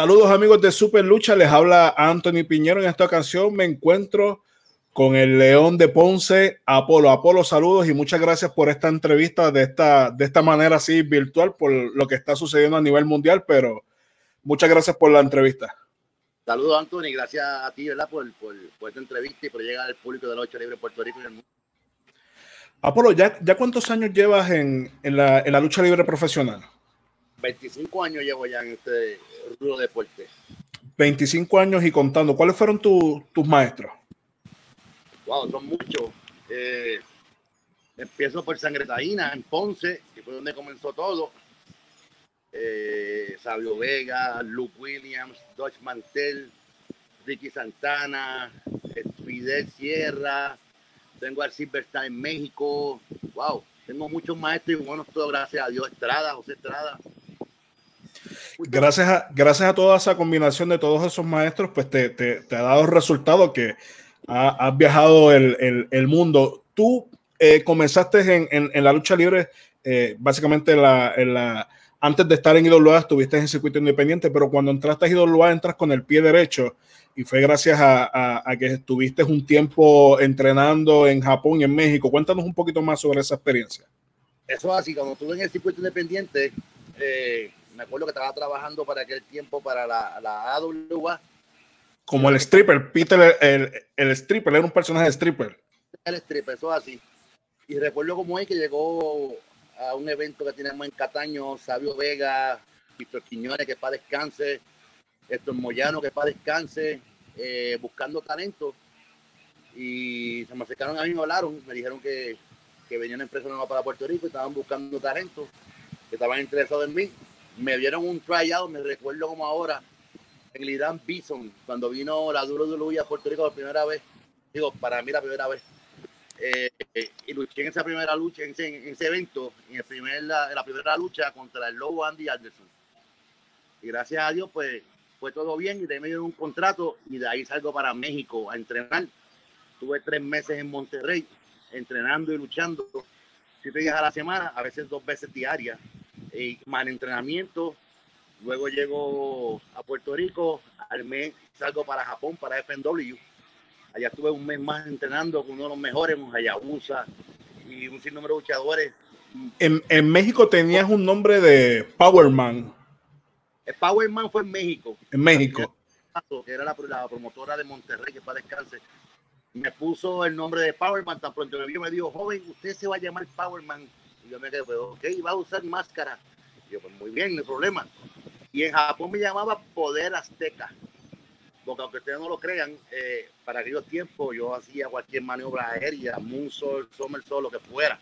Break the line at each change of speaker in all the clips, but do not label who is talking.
Saludos amigos de Super Lucha, les habla Anthony Piñero. En esta ocasión me encuentro con el León de Ponce, Apolo. Apolo, saludos y muchas gracias por esta entrevista de esta, de esta manera así virtual por lo que está sucediendo a nivel mundial, pero muchas gracias por la entrevista.
Saludos Anthony, gracias a ti ¿verdad? Por, por, por esta entrevista y por llegar al público de la lucha libre de Puerto Rico y el mundo.
Apolo, ¿ya, ¿ya cuántos años llevas en, en, la, en la lucha libre profesional?
25 años llevo ya en este rudo deporte.
25 años y contando. ¿Cuáles fueron tu, tus maestros?
Wow, son muchos. Eh, empiezo por Sangre Taína en Ponce, que fue donde comenzó todo. Eh, Sabio Vega, Luke Williams, Dodge Mantel, Ricky Santana, Fidel Sierra, tengo al Silverstar en México. Wow, tengo muchos maestros y buenos todos, gracias a Dios. Estrada, José Estrada.
Gracias a, gracias a toda esa combinación de todos esos maestros, pues te, te, te ha dado el resultado que ha, has viajado el, el, el, mundo. Tú eh, comenzaste en, en, en, la lucha libre, eh, básicamente la, la, antes de estar en IWA estuviste en circuito independiente, pero cuando entraste a IWA entras con el pie derecho y fue gracias a, a, a, que estuviste un tiempo entrenando en Japón y en México. Cuéntanos un poquito más sobre esa experiencia.
Eso es así, cuando estuve en el circuito independiente, eh, me acuerdo que estaba trabajando para aquel tiempo para la, la AWA.
Como el stripper, Peter, el, el, stripper, era un personaje de stripper.
El stripper, eso es así. Y recuerdo como es que llegó a un evento que tenemos en Cataño, Sabio Vega, Víctor Quiñones, que para descanse, Héctor Moyano, que para descanse, eh, buscando talento. Y se me acercaron a mí, me hablaron, me dijeron que, que venía una empresa nueva para Puerto Rico y estaban buscando talento, que estaban interesados en mí me dieron un tryout, me recuerdo como ahora, en el Irán Bison, cuando vino la Duro de a Puerto Rico por primera vez. Digo, para mí la primera vez. Eh, y luché en esa primera lucha, en ese, en ese evento, en, la, en, la, primera lucha contra el Lobo Andy Anderson. Y gracias a Dios, pues fue todo bien y de ahí me dieron un contrato y de ahí salgo para México a entrenar. Tuve tres meses en Monterrey entrenando y luchando siete días a la semana, a veces dos veces diarias y mal entrenamiento. Luego llego a Puerto Rico, al mes salgo para Japón, para FNW. Allá estuve un mes más entrenando con uno de los mejores, Hayabusa y un sinnúmero de luchadores.
En, en México tenías un nombre de Powerman.
El Powerman fue en México.
En México.
Que era la, la promotora de Monterrey, que para descanse. Me puso el nombre de Powerman. Tan pronto me vio, me dijo, joven, usted se va a llamar Powerman yo me quedé, pues, ok, va a usar máscara. Yo, pues muy bien, no hay problema. Y en Japón me llamaba Poder Azteca. Porque aunque ustedes no lo crean, eh, para aquellos tiempos yo hacía cualquier maniobra aérea, moonsault, somersault, lo que fuera,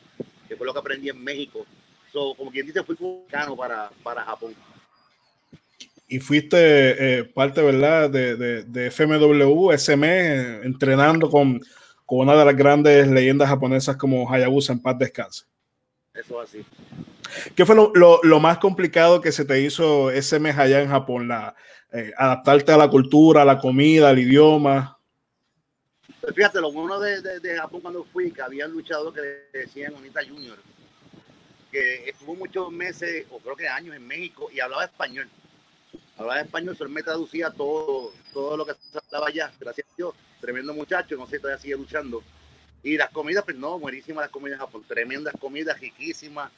que fue lo que aprendí en México. So, como quien dice, fui cubano para, para Japón.
Y fuiste eh, parte, ¿verdad?, de, de, de FMW, SM, entrenando con, con una de las grandes leyendas japonesas como Hayabusa en paz descanse.
Eso así.
¿Qué fue lo, lo, lo, más complicado que se te hizo ese mes allá en Japón? La, eh, adaptarte a la cultura, a la comida, al idioma.
Pues fíjate, lo bueno de, de, de, Japón cuando fui, que había luchador que le decían Unita Junior, que estuvo muchos meses, o creo que años en México, y hablaba español. Hablaba español, solo me traducía todo, todo lo que se hablaba allá, gracias a Dios. Tremendo muchacho, no sé, todavía sigue luchando. Y las comidas, pues no, buenísimas las comidas Japón, tremendas comidas, riquísimas.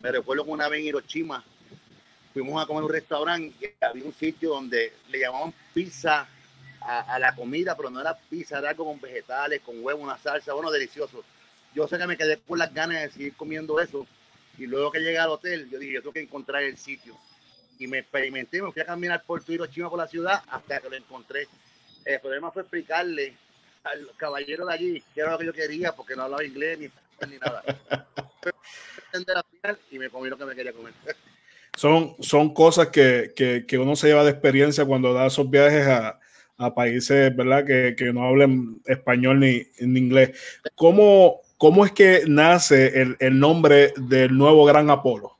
Me recuerdo que una vez en Hiroshima fuimos a comer un restaurante y había un sitio donde le llamaban pizza a, a, la comida, pero no era pizza, era algo con vegetales, con huevo, una salsa, bueno, delicioso. Yo sé que me quedé con las ganas de seguir comiendo eso. Y luego que llegué al hotel, yo dije, yo tengo que encontrar el sitio. Y me experimenté, me fui a caminar por Hiroshima, por la ciudad, hasta que lo encontré. El problema fue explicarle al caballero de allí, que era lo que yo quería, porque no hablaba inglés ni, ni nada. y me comí lo que me quería comer.
Son, son cosas que, que, que, uno se lleva de experiencia cuando da esos viajes a, a países ¿verdad? Que, que, no hablen español ni, ni inglés. ¿Cómo, ¿Cómo es que nace el, el, nombre del nuevo Gran Apolo?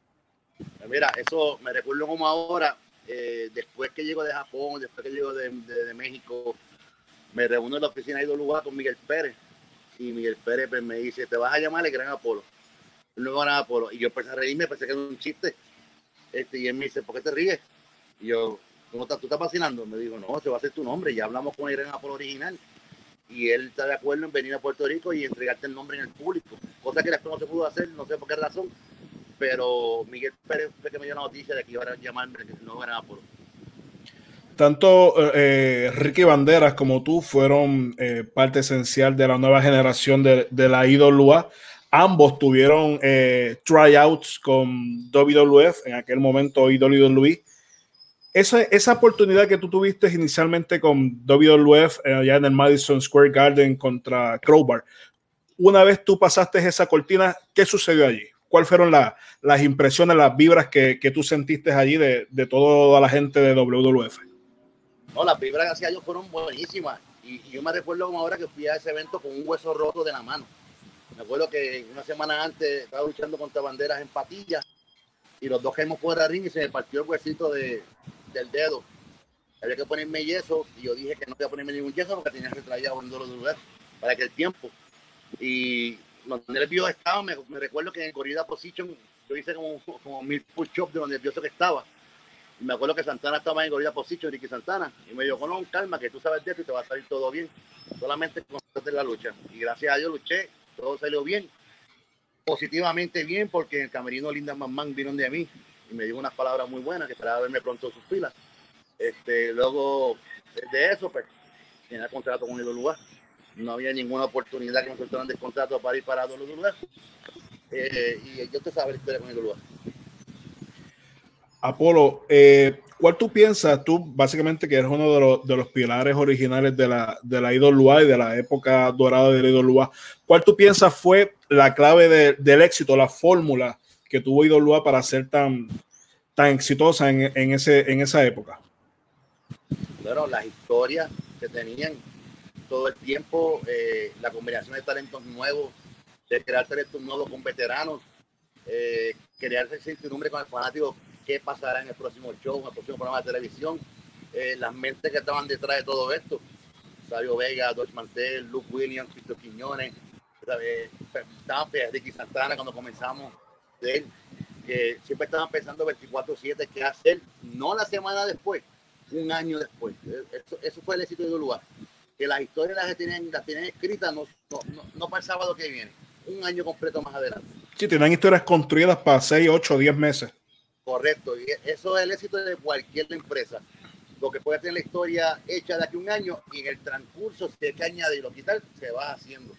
Mira, eso me recuerdo como ahora, eh, después que llego de Japón, después que llego de, de, de México, me reúno en la oficina de lugar con Miguel Pérez y Miguel Pérez pues, me dice, te vas a llamar el Gran Apolo, el nuevo Gran Apolo. Y yo empecé a reírme, pensé que era un chiste. Este, y él me dice, ¿por qué te ríes? Y yo, ¿Tú, estás, ¿Tú estás vacilando? Me dijo, no, se va a hacer tu nombre. Ya hablamos con Irene Apolo original y él está de acuerdo en venir a Puerto Rico y entregarte el nombre en el público, cosa que después no se pudo hacer, no sé por qué razón, pero Miguel Pérez fue que me dio la noticia de que iba a llamarme, que no era por
tanto eh, Ricky Banderas como tú fueron eh, parte esencial de la nueva generación de, la IWA. Ambos tuvieron eh, tryouts con WWF, en aquel momento IWE. Esa, esa oportunidad que tú tuviste inicialmente con WWF eh, allá en el Madison Square Garden contra Crowbar, una vez tú pasaste esa cortina, ¿qué sucedió allí? ¿Cuáles fueron las impresiones, las vibras que, que tú sentiste allí de, de, toda la gente de WWF?
No, las vibras, gracias a Dios, fueron buenísimas. Y, yo me recuerdo como ahora que fui a ese evento con un hueso roto de la mano. Me acuerdo que una semana antes estaba luchando contra banderas en patillas y los dos caímos fuera del ring y se me partió el huesito de, del dedo. Había que ponerme yeso y yo dije que no iba a ponerme ningún yeso porque tenía que traer un dolor de lugar para aquel tiempo. Y los nervios estaban, me, recuerdo que en Corrida Position yo hice como, como mil push-ups de lo nervioso que estaba. Y me acuerdo que Santana estaba en Gorilla Position, Ricky Santana, y me dijo, no, calma, que tú sabes de esto y te va a salir todo bien. Solamente concéntrate la lucha. Y gracias a Dios luché, todo salió bien. Positivamente bien, porque en el camerino Linda Mamán vino de mí y me dijo unas palabras muy buenas, que esperaba verme pronto en sus filas. Este, luego de eso, pues, tenía contrato con el lugar. No había ninguna oportunidad que me soltaran de contrato para ir para el lugar. Eh, y yo te sabía la historia con el lugar.
Apolo, eh, ¿cuál tú piensas, tú básicamente que eres uno de los, de los pilares originales de la, de la y de la época dorada de la IWA, ¿cuál tú piensas fue la clave de, del éxito, la fórmula que tuvo IWA para ser tan, tan exitosa en, en, ese, en esa época?
Bueno, las historias que tenían todo el tiempo, eh, la combinación de talentos nuevos, de crear talentos nuevos con veteranos, eh, crearse ese con el fanático qué pasará en el próximo show, en el próximo programa de televisión, eh, las mentes que estaban detrás de todo esto. Sabio Vega, Dodge Mantel, Luke Williams, Cristo Quiñones, estaban Ricky Santana cuando comenzamos él, que siempre estaban pensando 24-7 qué hacer, no la semana después, un año después. Eso, eso fue el éxito de lugar. Que las historias las tienen, escritas no, no para el sábado que viene, un año completo más adelante.
Sí, tienen historias construidas para 6, 8, 10 meses.
Correcto, y eso es el éxito de cualquier empresa. Lo que puede tener la historia hecha de aquí a un año y en el transcurso, si hay que añadir o quitar, se va haciendo.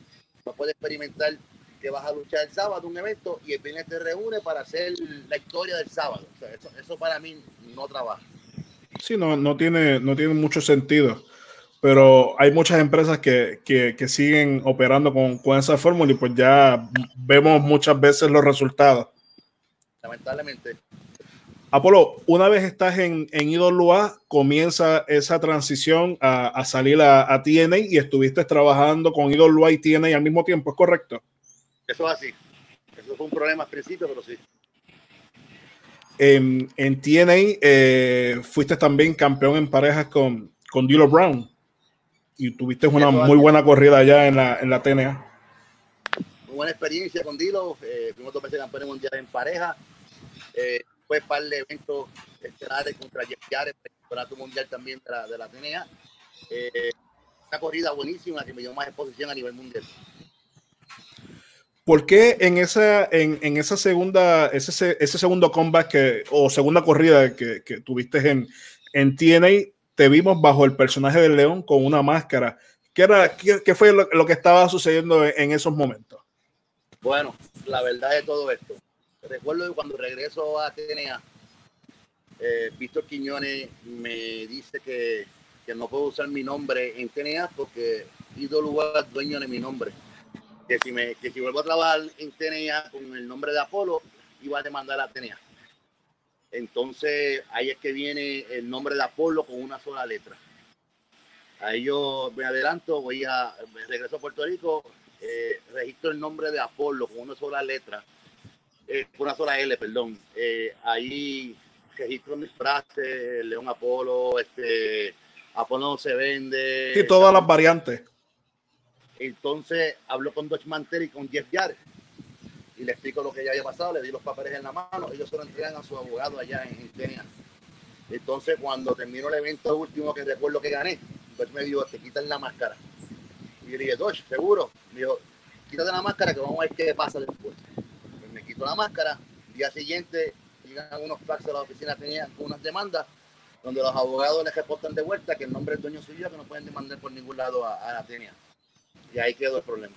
No puede experimentar que vas a luchar el sábado un evento y el viernes te reúne para hacer la historia del sábado. O sea, eso, eso, para mí no trabaja.
Sí, no, no, tiene, no tiene mucho sentido. Pero hay muchas empresas que, que, que siguen operando con, con esa fórmula y pues ya vemos muchas veces los resultados.
Lamentablemente.
Apolo, una vez estás en, en IWA, comienza esa transición a, a salir a, a, TNA y estuviste trabajando con IWA y TNA al mismo tiempo, ¿es correcto?
Eso es así. Eso fue un problema al principio, pero sí.
En, en TNA eh, fuiste también campeón en parejas con, con Dilo Brown y tuviste una Eso muy así. buena corrida allá en la, en la TNA.
Muy buena experiencia con Dilo. Eh, fuimos dos veces campeones mundiales en pareja. Eh, fue par de eventos estelares contra Jarrett, el campeonato mundial también de la, de la TNA. Eh, una corrida buenísima que me dio más exposición a nivel mundial.
¿Por qué en esa, en, en esa segunda, ese, ese segundo comeback que, o segunda corrida que, que tuviste en, en TNA, te vimos bajo el personaje del león con una máscara? ¿Qué, era, qué, qué fue lo, lo, que estaba sucediendo en, en esos momentos?
Bueno, la verdad de todo esto, recuerdo cuando regreso a TNA, eh, Víctor Quiñones me dice que, que, no puedo usar mi nombre en TNA porque ídolo es dueño de mi nombre. Que si, me, que si vuelvo a trabajar en TNA con el nombre de Apolo, iba a demandar a TNA. Entonces ahí es que viene el nombre de Apolo con una sola letra. Ahí yo me adelanto, voy a, regreso a Puerto Rico, eh, registro el nombre de Apolo con una sola letra eh, una sola L, perdón. Eh, ahí registro mis frases, León Apolo, este, Apolo no se vende.
Y todas las variantes.
Entonces hablo con Dutch Mantel y con Jeff Jarrett y le explico lo que ya había pasado, le di los papeles en la mano, ellos se lo entregan a su abogado allá en, en Kenia. Entonces, cuando terminó el evento último que recuerdo que gané, pues me dijo, te quitan la máscara. Y yo le dije, Dosh, seguro. Me dijo, quítate la máscara que vamos a ver qué pasa después. La máscara. El día siguiente llegan unos fax a la oficina, tenían unas demandas donde los abogados les reportan de vuelta que el nombre del dueño soy yo, que no pueden demandar por ningún lado a, a Atenia. Y ahí quedó el problema.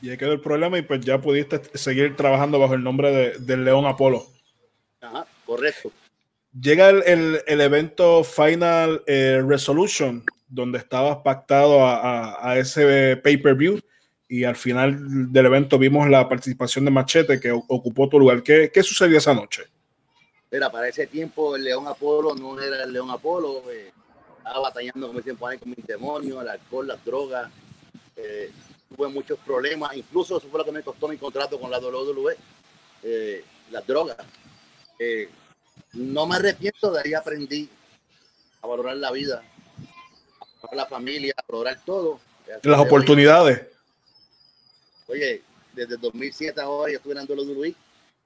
Y ahí quedó el problema y pues ya pudiste seguir trabajando bajo el nombre de, del León Apolo.
Ajá, correcto.
Llega el, el, el evento Final eh, Resolution, donde estabas pactado a, a, a ese pay-per-view y al final del evento vimos la participación de Machete que ocupó tu lugar. ¿Qué, qué sucedió esa noche?
Mira, para ese tiempo el León Apolo no era el León Apolo, eh, estaba batallando como dicen, con mis demonios, el alcohol, las drogas, eh, tuve muchos problemas, incluso eso fue lo que me costó mi contrato con la WWE, eh, las drogas. Eh, no me arrepiento, de ahí aprendí a valorar la vida, a valorar la familia, a valorar todo.
Las oportunidades.
Oye, desde 2007 ahora yo estuve en WWE,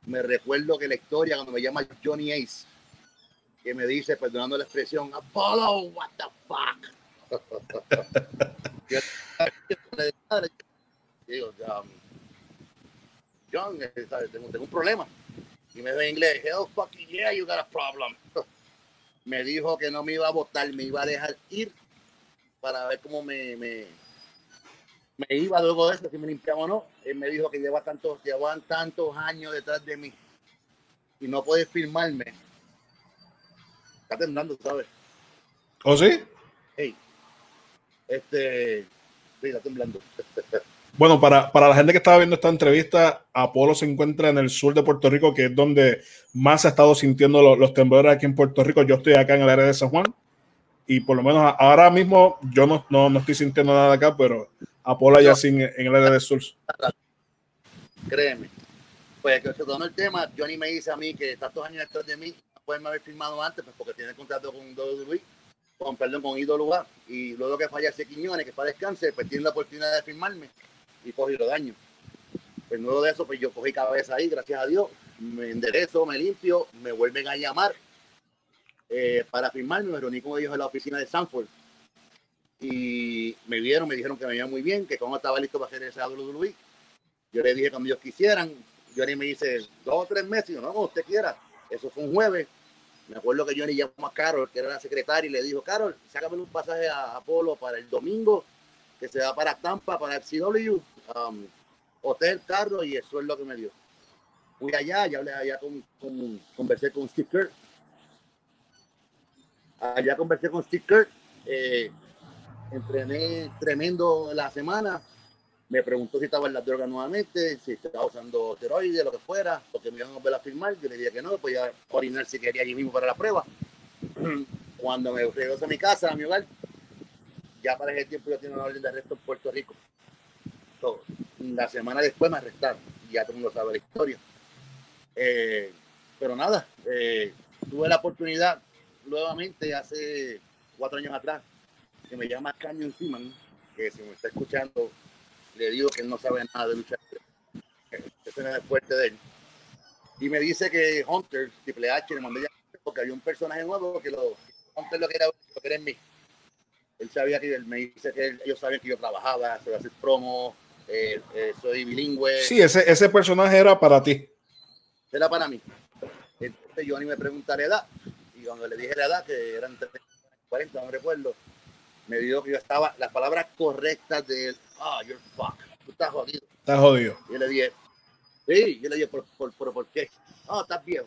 me recuerdo que la historia cuando me llama Johnny Ace, que me dice, perdonando la expresión, Apollo, what the fuck. um, John, tengo, tengo, un problema. Y me dijo en inglés, hell fucking yeah, you got a problem. me dijo que no me iba a votar, me iba a dejar ir para ver cómo me, me, me iba luego de eso, si me limpiaba o no. Él me dijo que lleva tantos, llevaban tantos años detrás de mí y no puede firmarme. Está temblando, ¿sabes?
¿Oh, sí?
Hey, este, sí, está temblando.
Bueno, para, para, la gente que estaba viendo esta entrevista, Apolo se encuentra en el sur de Puerto Rico, que es donde más se ha estado sintiendo los, los, temblores aquí en Puerto Rico. Yo estoy acá en el área de San Juan y por lo menos ahora mismo yo no, no, no estoy sintiendo nada acá, pero Apolo ya sin, en el área del sur.
Créeme. Pues tomó el tema, Johnny me dice a mí que tantos años detrás de mí, no pueden haber firmado antes, pues porque tiene contrato con WWE, con, perdón, con IWA, y luego que fallece Quiñones, que para descanse, pues tiene la oportunidad de firmarme y cogí los daños. Pues luego de eso, pues yo cogí cabeza ahí, gracias a Dios, me enderezo, me limpio, me vuelven a llamar eh, para firmarme, me reuní con ellos en la oficina de Sanford y me vieron, me dijeron que me iba muy bien, que como estaba listo para hacer ese WWE. Yo le dije cuando ellos quisieran, Johnny me dice dos o tres meses, y yo, no, como usted quiera. Eso fue un jueves. Me acuerdo que Johnny llamó a Carol, que era la secretaria, y le dijo, Carol, sácame un pasaje a Apolo para el domingo, que se va para Tampa, para el CW, um, hotel, carro, y eso es lo que me dio. Fui allá, ya hablé allá con, con, conversé con Steve Kirk. Allá conversé con Steve Kirk. Eh, entrené tremendo la semana. Me preguntó si estaba en la droga nuevamente, si estaba usando esteroides, lo que fuera, porque me iban a volver a firmar. Yo le dije que no, pues ya orinar si quería allí mismo para la prueba. Cuando me regreso a mi casa, a mi hogar, ya para ese tiempo yo tenía una orden de arresto en Puerto Rico. La semana después me arrestaron, ya todo el mundo sabe la historia. Eh, pero nada, eh, tuve la oportunidad nuevamente hace cuatro años atrás que me llama Canyon Simon, que si me está escuchando, le digo que él no sabe nada de lucha Ese no es fuerte de él. Y me dice que Hunter, Triple H, le mandé ya porque había un personaje nuevo que lo, Hunter lo quería, lo quería en mí. Él sabía que él me dice que él, ellos sabían que yo trabajaba, se hacer promo, eh, eh, soy bilingüe.
Sí, ese, ese personaje era para ti.
Era para mí. Entonces yo ni me pregunté la edad. Y cuando le dije la edad, que eran 30, 40, no recuerdo, me dijo que yo estaba, las palabras correctas de él, ah, oh, you're fuck, tú estás jodido.
Estás jodido.
Y yo le dije, sí, yo le dije, ¿por, por, por, por qué? Ah, oh, estás viejo.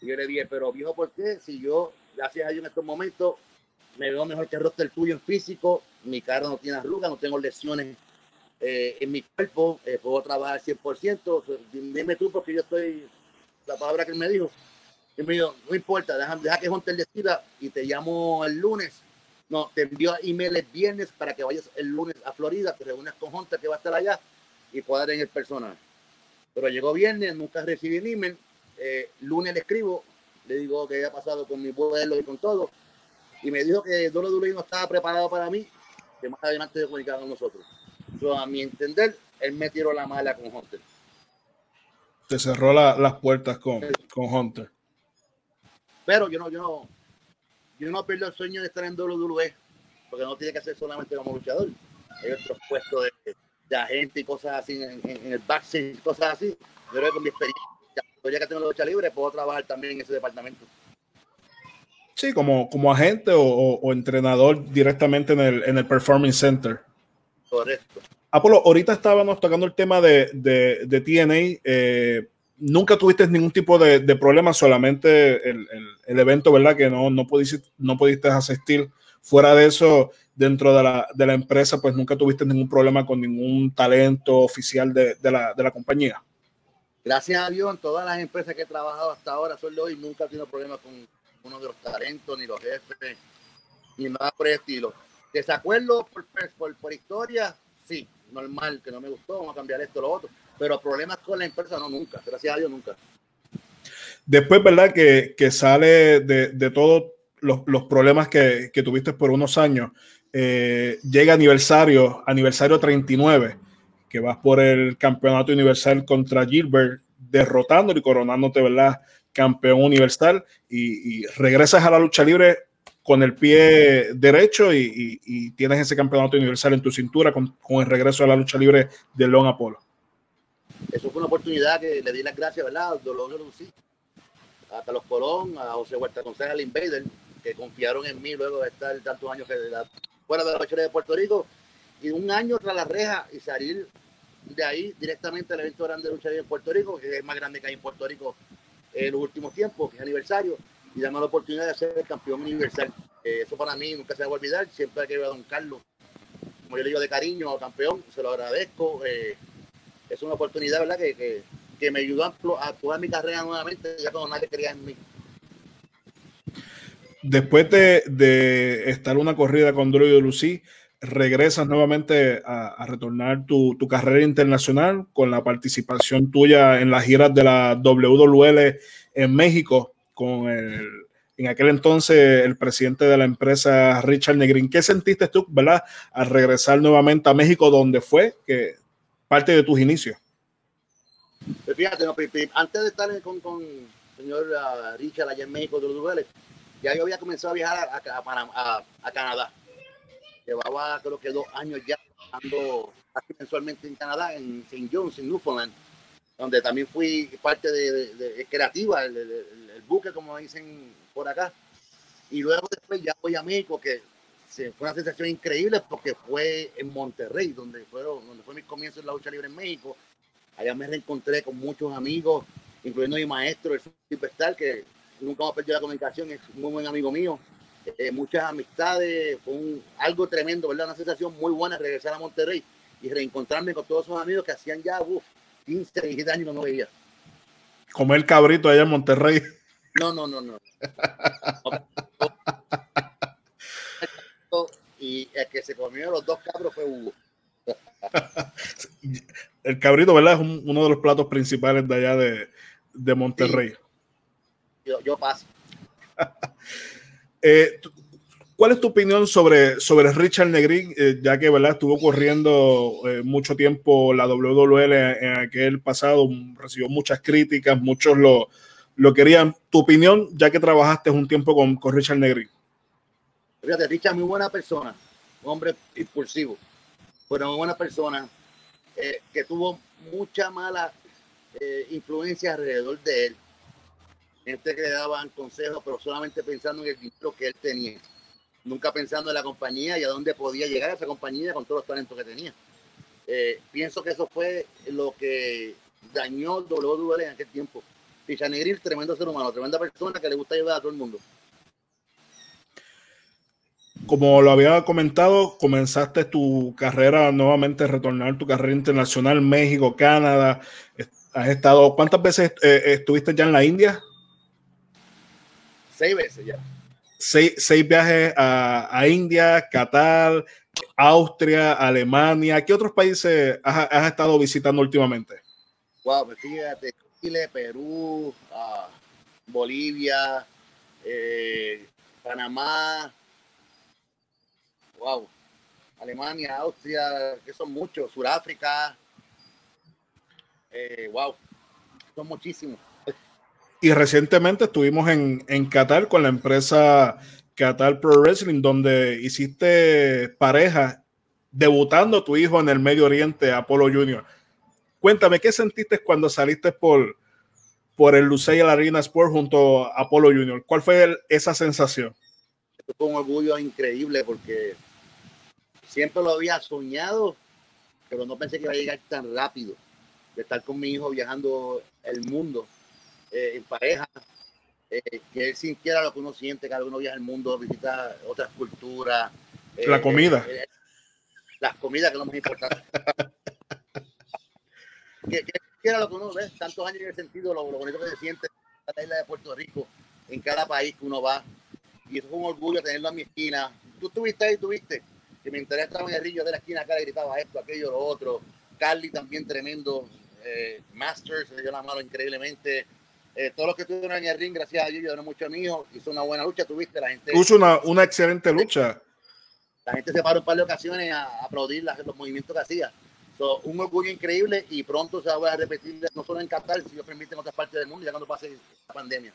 Y yo le dije, pero viejo, ¿por qué? Si yo, gracias a Dios en estos momentos, me veo mejor que el rostro del tuyo en físico, mi cara no tiene arrugas, no tengo lesiones eh, en mi cuerpo, eh, puedo trabajar 100%, dime tú porque yo estoy, la palabra que él me dijo, y me dijo, no importa, deja, deja que Hunter decida y te llamo el lunes no, te envió email el viernes para que vayas el lunes a Florida, te reúnes con Hunter que va a estar allá y cuadrar en el personal. Pero llegó viernes, nunca recibí el email. Eh, lunes le escribo, le digo que había pasado con mi vuelo y con todo. Y me dijo que WWE no estaba preparado para mí, que más adelante se comunicaban con nosotros. So, a mi entender, él me tiró la mala con Hunter.
Te cerró la, las puertas con, con Hunter.
Pero yo no, yo no, yo no pierdo el sueño de estar en WWE, porque no tiene que ser solamente como luchador. Hay otros puestos de, de agente y cosas así en, el backstage, cosas así. Yo creo que con mi experiencia, ya que tengo la lucha libre, puedo trabajar también en ese departamento.
Sí, como, como agente o, entrenador directamente en el, en el Performing Center.
Correcto.
Apolo, ahorita estábamos tocando el tema de, de, de TNA. Eh, nunca tuviste ningún tipo de, de problema, solamente el, el, evento, ¿verdad? Que no, no, pudiste, no pudiste asistir. Fuera de eso, dentro de la, de la empresa, pues nunca tuviste ningún problema con ningún talento oficial de, de la, de la compañía.
Gracias a Dios, en todas las empresas que he trabajado hasta ahora, solo hoy nunca he tenido problemas con, uno de los talentos, ni los jefes, ni nada por el estilo. ¿Desacuerdo por, por, por historia? Sí, normal, que no me gustó, vamos a cambiar esto, lo otro. Pero problemas con la empresa, no, nunca. Gracias a Dios, nunca.
Después, ¿verdad? Que, que sale de, de todos los, los, problemas que, que, tuviste por unos años, eh, llega aniversario, aniversario 39, que vas por el campeonato universal contra Gilbert, derrotándolo y coronándote, ¿verdad? campeón universal y, regresas a la lucha libre con el pie derecho y, tienes ese campeonato universal en tu cintura con, el regreso a la lucha libre de Lon Apolo.
Eso fue una oportunidad que le di las gracias, ¿verdad? A Carlos Colón, a José Huerta González, al Invader, que confiaron en mí luego de estar tantos años fuera de la lucha de Puerto Rico y un año tras la reja y salir de ahí directamente al evento grande de lucha en Puerto Rico, que es más grande que hay en Puerto Rico en los últimos tiempos, que es aniversario, y damos la oportunidad de ser el campeón universal. Eh, eso para mí nunca se va a olvidar, siempre que ver a don Carlos, como yo le digo de cariño, campeón, se lo agradezco. Eh, es una oportunidad, ¿verdad?, que, que, me ayudó a actuar mi carrera nuevamente, ya cuando nadie quería en mí.
Después de, de estar una corrida con y Lucy, regresas nuevamente a, retornar tu, carrera internacional con la participación tuya en las giras de la WWL en México con el, en aquel entonces el presidente de la empresa Richard Negrin. ¿Qué sentiste tú, verdad, al regresar nuevamente a México, donde fue que parte de tus inicios?
Pues fíjate, antes de estar con, con el señor uh, Richard allá en México, WWL, ya yo había comenzado a viajar a, a Canadá Llevaba creo que dos años ya trabajando mensualmente en Canadá, en St. John's, en Newfoundland, donde también fui parte de, creativa, el, buque, como dicen por acá. Y luego después ya voy a México, que fue una sensación increíble porque fue en Monterrey, donde, fueron, donde fue mi comienzo en la lucha libre en México. Allá me reencontré con muchos amigos, incluyendo mi maestro, el Superstar, que nunca me perdido la comunicación, es un muy buen amigo mío. Eh, muchas amistades, fue un, algo tremendo, ¿verdad? Una sensación muy buena regresar a Monterrey y reencontrarme con todos esos amigos que hacían ya uf, 15, 17 años no veía.
Comer cabrito allá en Monterrey.
No, no, no, no. y el que se comió los dos cabros fue Hugo.
el cabrito, ¿verdad? Es uno de los platos principales de allá de, de Monterrey.
Yo, yo paso.
Eh, ¿Cuál es tu opinión sobre, sobre Richard Negrín, eh, ya que ¿verdad? estuvo corriendo eh, mucho tiempo la WWL en, aquel pasado, recibió muchas críticas, muchos lo, lo querían. Tu opinión, ya que trabajaste un tiempo con, con Richard Negrín.
Fíjate, Richard muy buena persona, hombre impulsivo, pero muy buena persona, que tuvo mucha mala influencia alrededor de él gente que le daban consejos, pero solamente pensando en el dinero que él tenía. Nunca pensando en la compañía y a dónde podía llegar esa compañía con todos los talentos que tenía. Eh, pienso que eso fue lo que dañó WWE en aquel tiempo. Picha Negril, tremendo ser humano, tremenda persona que le gusta ayudar a todo el mundo.
Como lo había comentado, comenzaste tu carrera nuevamente, retornar tu carrera internacional, México, Canadá. Has estado, ¿cuántas veces eh, estuviste ya en la India?
seis veces ya.
Seis, viajes a, India, Qatar, Austria, Alemania. ¿Qué otros países has, estado visitando últimamente?
Wow, pues fíjate, Chile, Perú, ah, Bolivia, eh, Panamá, wow, Alemania, Austria, que son muchos, Sudáfrica, eh, wow, son muchísimos.
Y recientemente estuvimos en, en Qatar con la empresa Qatar Pro Wrestling, donde hiciste pareja debutando tu hijo en el Medio Oriente, Apolo Junior. Cuéntame, ¿qué sentiste cuando saliste por, por el Luceil Arena Sport junto a Apolo Junior? ¿Cuál fue esa sensación?
Fue un orgullo increíble porque siempre lo había soñado, pero no pensé que iba a llegar tan rápido. De estar con mi hijo viajando el mundo eh, en pareja, eh, que él sintiera lo que uno siente cada uno viaja el mundo, visita otras culturas.
La comida.
Eh, las comidas, que es lo más importante. que, era lo que uno ve, tantos años en el sentido, lo, bonito que se siente en la isla de Puerto Rico, en cada país que uno va. Y eso fue un orgullo tenerlo a mi esquina. Tú estuviste ahí, tuviste. Que me interesa estaba en el río de la esquina acá, le gritaba esto, aquello, lo otro. Carly también tremendo. Eh, Masters se dio la mano increíblemente. Eh, todos los que estuvieron en el ring, gracias a Dios, yo mucho hijo. Hizo una buena lucha, tuviste la gente.
Hizo una, una excelente lucha
la gente se paró un par de ocasiones a, aplaudir los movimientos que hacía. un orgullo increíble y pronto se va a repetir no solo en Qatar, si Dios permite en otras partes del mundo, ya cuando pase la pandemia.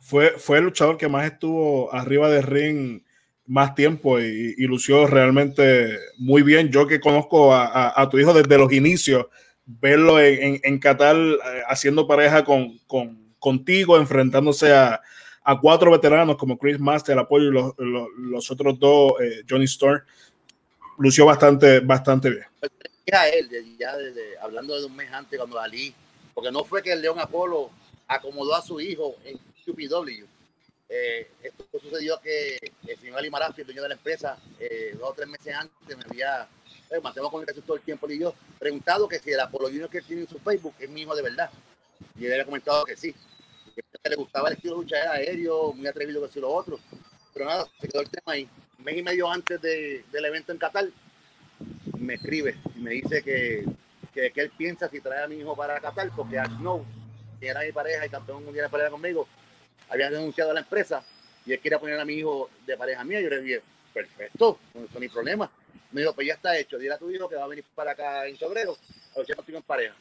Fue, fue el luchador que más estuvo arriba del ring más tiempo y, lució realmente muy bien. Yo que conozco a, tu hijo desde los inicios, verlo en, en, Qatar eh, haciendo pareja con, con, contigo, enfrentándose a, a cuatro veteranos como Chris Master, apoyo y los, los, otros dos, eh, Johnny Storm, lució bastante, bastante bien.
A él, ya desde, hablando de un mes antes, cuando Ali, porque no fue que el León Apolo acomodó a su hijo en QPW. Eh, esto sucedió que el señor Ali Marafi, el dueño de la empresa, eh, dos o tres meses antes me había, eh, mantengo comunicación todo el tiempo y yo, preguntado que si el Apolo Junior que tiene en su Facebook es mi hijo de verdad. Y él había comentado que sí le gustaba el estilo de lucha aéreo, muy atrevido que si lo otro. Pero nada, se quedó el tema ahí. Un mes y medio antes de, del evento en Qatar, me escribe y me dice que, que, él piensa si trae a mi hijo para Qatar, porque a Snow, que era mi pareja y campeón mundial de pareja conmigo, había denunciado a la empresa y él quería poner a mi hijo de pareja mía. Yo le dije, perfecto, no hay problema. Me dijo, pues ya está hecho, dile a tu hijo que va a venir para acá en febrero, a ver si contigo en pareja.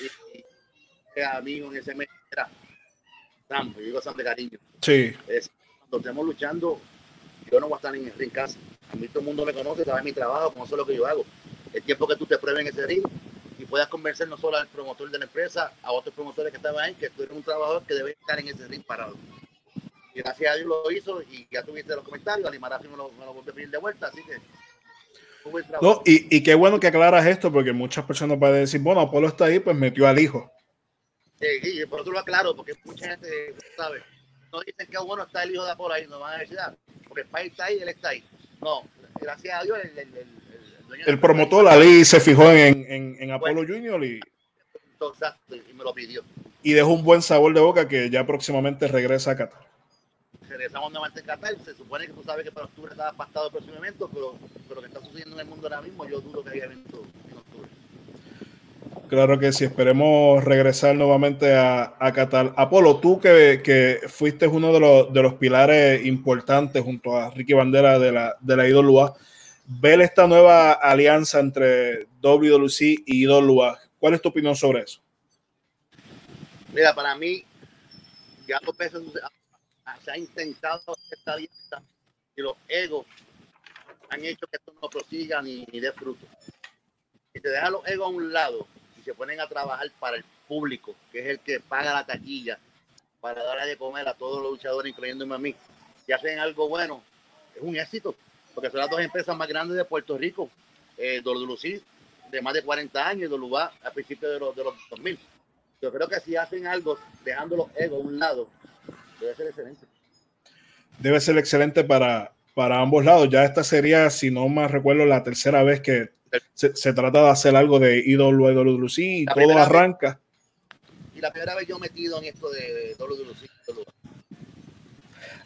Y, y a mi hijo en ese mes era yo digo San de cariño.
Sí.
Es, cuando estemos luchando, yo no voy a estar en el ring casa. A mí todo el mundo me conoce, sabe mi trabajo, como es lo que yo hago. El tiempo que tú te pruebes en ese ring y puedas convencer no solo al promotor de la empresa, a otros promotores que estaban ahí, que tú eres un trabajador que debe estar en ese ring parado. Y gracias a Dios lo hizo y ya tuviste los comentarios, Alimarafi me lo, me lo volvió a pedir de vuelta, así que
no, y, y, qué bueno que aclaras esto, porque muchas personas van a decir, bueno, Apolo está ahí, pues metió al hijo.
Sí, por otro lo aclaro, porque mucha gente sabe. No dicen que bueno está el hijo de Apolo ahí, no van a decir, ah, porque el país está ahí, él está ahí. No, gracias a Dios, el, el,
el, el promotor, la ley, se fijó en, en, en Apolo Junior y,
exacto, y me lo pidió.
Y dejó un buen sabor de boca que ya próximamente regresa a Qatar.
Regresamos nuevamente a Qatar. Se supone que tú sabes que para octubre estaba pactado el próximo evento, pero, pero lo que está sucediendo en el mundo ahora mismo, yo dudo que haya evento
Claro que sí, esperemos regresar nuevamente a, a Qatar. Apolo, tú que, que, fuiste uno de los, de los pilares importantes junto a Ricky Bandera de la, de la IWA, ver esta nueva alianza entre WWC y IWA. ¿Cuál es tu opinión sobre eso?
Mira, para mí, ya dos veces se ha intentado esta alianza y los egos han hecho que esto no prosiga ni, ni dé fruto. Si te dejan los egos a un lado se ponen a trabajar para el público, que es el que paga la taquilla, para darle de comer a todos los luchadores, incluyéndome a mí, y hacen algo bueno, es un éxito, porque son las dos empresas más grandes de Puerto Rico, eh, WC de más de 40 años y WA a principios de los, de los 2000. Yo creo que si hacen algo dejando los egos a un lado, debe ser excelente.
Debe ser excelente para, para ambos lados. Ya esta sería, si no más recuerdo, la tercera vez que se, trata de hacer algo de IWC y todo arranca.
y la primera vez yo metido en esto de,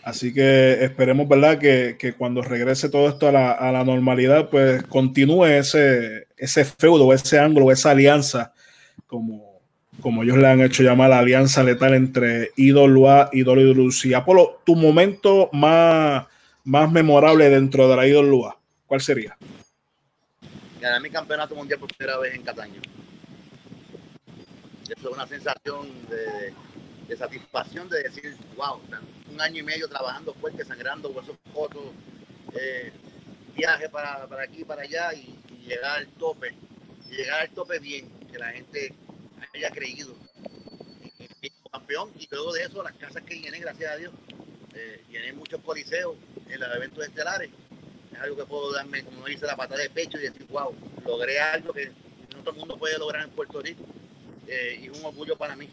Así que esperemos, ¿verdad? Que, que, cuando regrese todo esto a la, a la, normalidad, pues continúe ese, ese feudo, ese ángulo, esa alianza, como, como ellos le han hecho llamar la alianza letal entre IWA y WC. Apolo, tu momento más, más memorable dentro de la IWA, ¿cuál sería?
ganar mi campeonato mundial por primera vez en Cataño. Esto es una sensación de, satisfacción de decir, wow, un año y medio trabajando fuerte, sangrando, huesos fotos, eh, viaje para, para, aquí, para allá y, llegar al tope. Y llegar al tope bien, que la gente haya creído. Y, campeón, y luego de eso, las casas que llené, gracias a Dios, eh, muchos coliseos en los eventos estelares. Es algo que puedo darme, como dice, la patada de pecho y decir, wow, logré algo que no todo el mundo puede lograr en Puerto Rico. Eh, y es un orgullo para mí.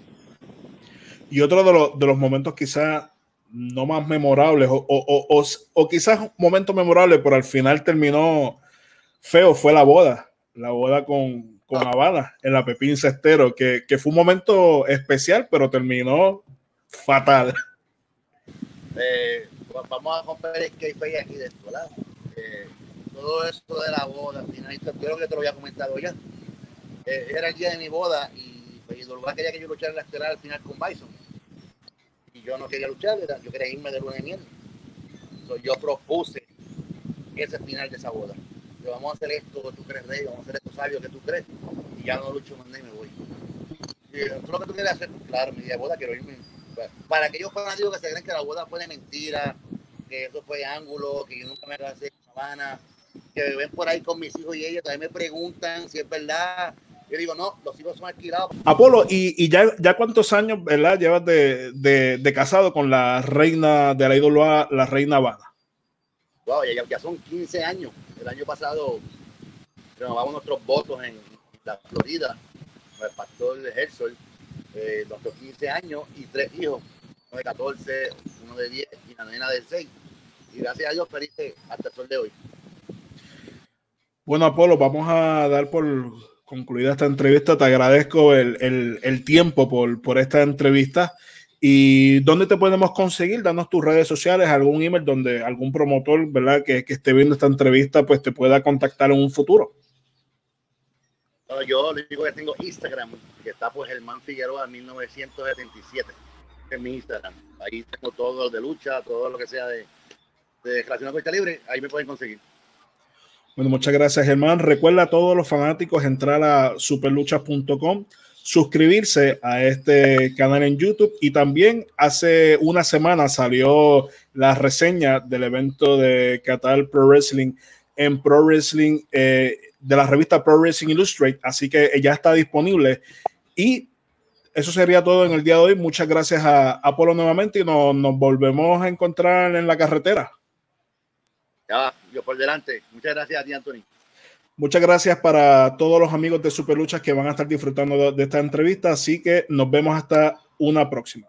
Y otro de, los, de los momentos quizás no más memorables, o, o, o, quizás un momento memorable, pero al final terminó feo, fue la boda, la boda con, con ah. Habana en la Pepín Cestero, que, que, fue un momento especial, pero terminó fatal.
Eh, vamos a romper el que aquí dentro, ¿verdad? Eh, todo esto de la boda, al final, creo que te lo había comentado ya. Eh, era el día de mi boda y, pues, quería que yo luchara en la estelar al final con Bison yo no quería luchar, yo quería irme de luna de miel. yo propuse ese final de esa boda. Yo, vamos a hacer esto que tú crees rey, vamos a hacer esto sabio que tú crees, y ya no lucho más y me voy. Y eso es lo que tú quieres hacer, claro, mi día de boda quiero irme. Para aquellos fanáticos que se creen que la boda fue de mentira, que eso fue ángulo, que yo nunca me casé en Sabana, que ven por ahí con mis hijos y ellos también me preguntan si es verdad, yo digo, no, los hijos son alquilados.
Apolo, ¿y, y ya, ya cuántos años, verdad, llevas de, de, de, casado con la reina de la ídolo la reina Habana?
Wow, ya, ya, son 15 años. El año pasado renovamos nuestros votos en la Florida, con el pastor Herzog, eh, nuestros 15 años y tres hijos, uno de 14, uno de 10 y la nena de 6. Y gracias a Dios feliz hasta el sol de hoy.
Bueno, Apolo, vamos a dar por concluida esta entrevista. Te agradezco el, tiempo por, por, esta entrevista. ¿Y dónde te podemos conseguir? Danos tus redes sociales, algún email donde algún promotor, ¿verdad? Que, que esté viendo esta entrevista, pues te pueda contactar en un futuro.
Yo le digo que tengo Instagram, que está pues Germán Figueroa 1977, en mi Instagram. Ahí tengo todo de lucha, todo lo que sea de, de relación con libre, ahí me pueden conseguir.
Bueno, muchas gracias, Germán. Recuerda a todos los fanáticos entrar a superluchas.com, suscribirse a este canal en YouTube y también hace una semana salió la reseña del evento de Qatar Pro Wrestling en Pro Wrestling eh, de la revista Pro Wrestling Illustrate, así que ya está disponible y eso sería todo en el día de hoy. Muchas gracias a Apolo nuevamente y nos, nos volvemos a encontrar en la carretera.
Ya, yo por delante. Muchas gracias a ti, Anthony.
Muchas gracias para todos los amigos de Superluchas que van a estar disfrutando de esta entrevista. Así que nos vemos hasta una próxima.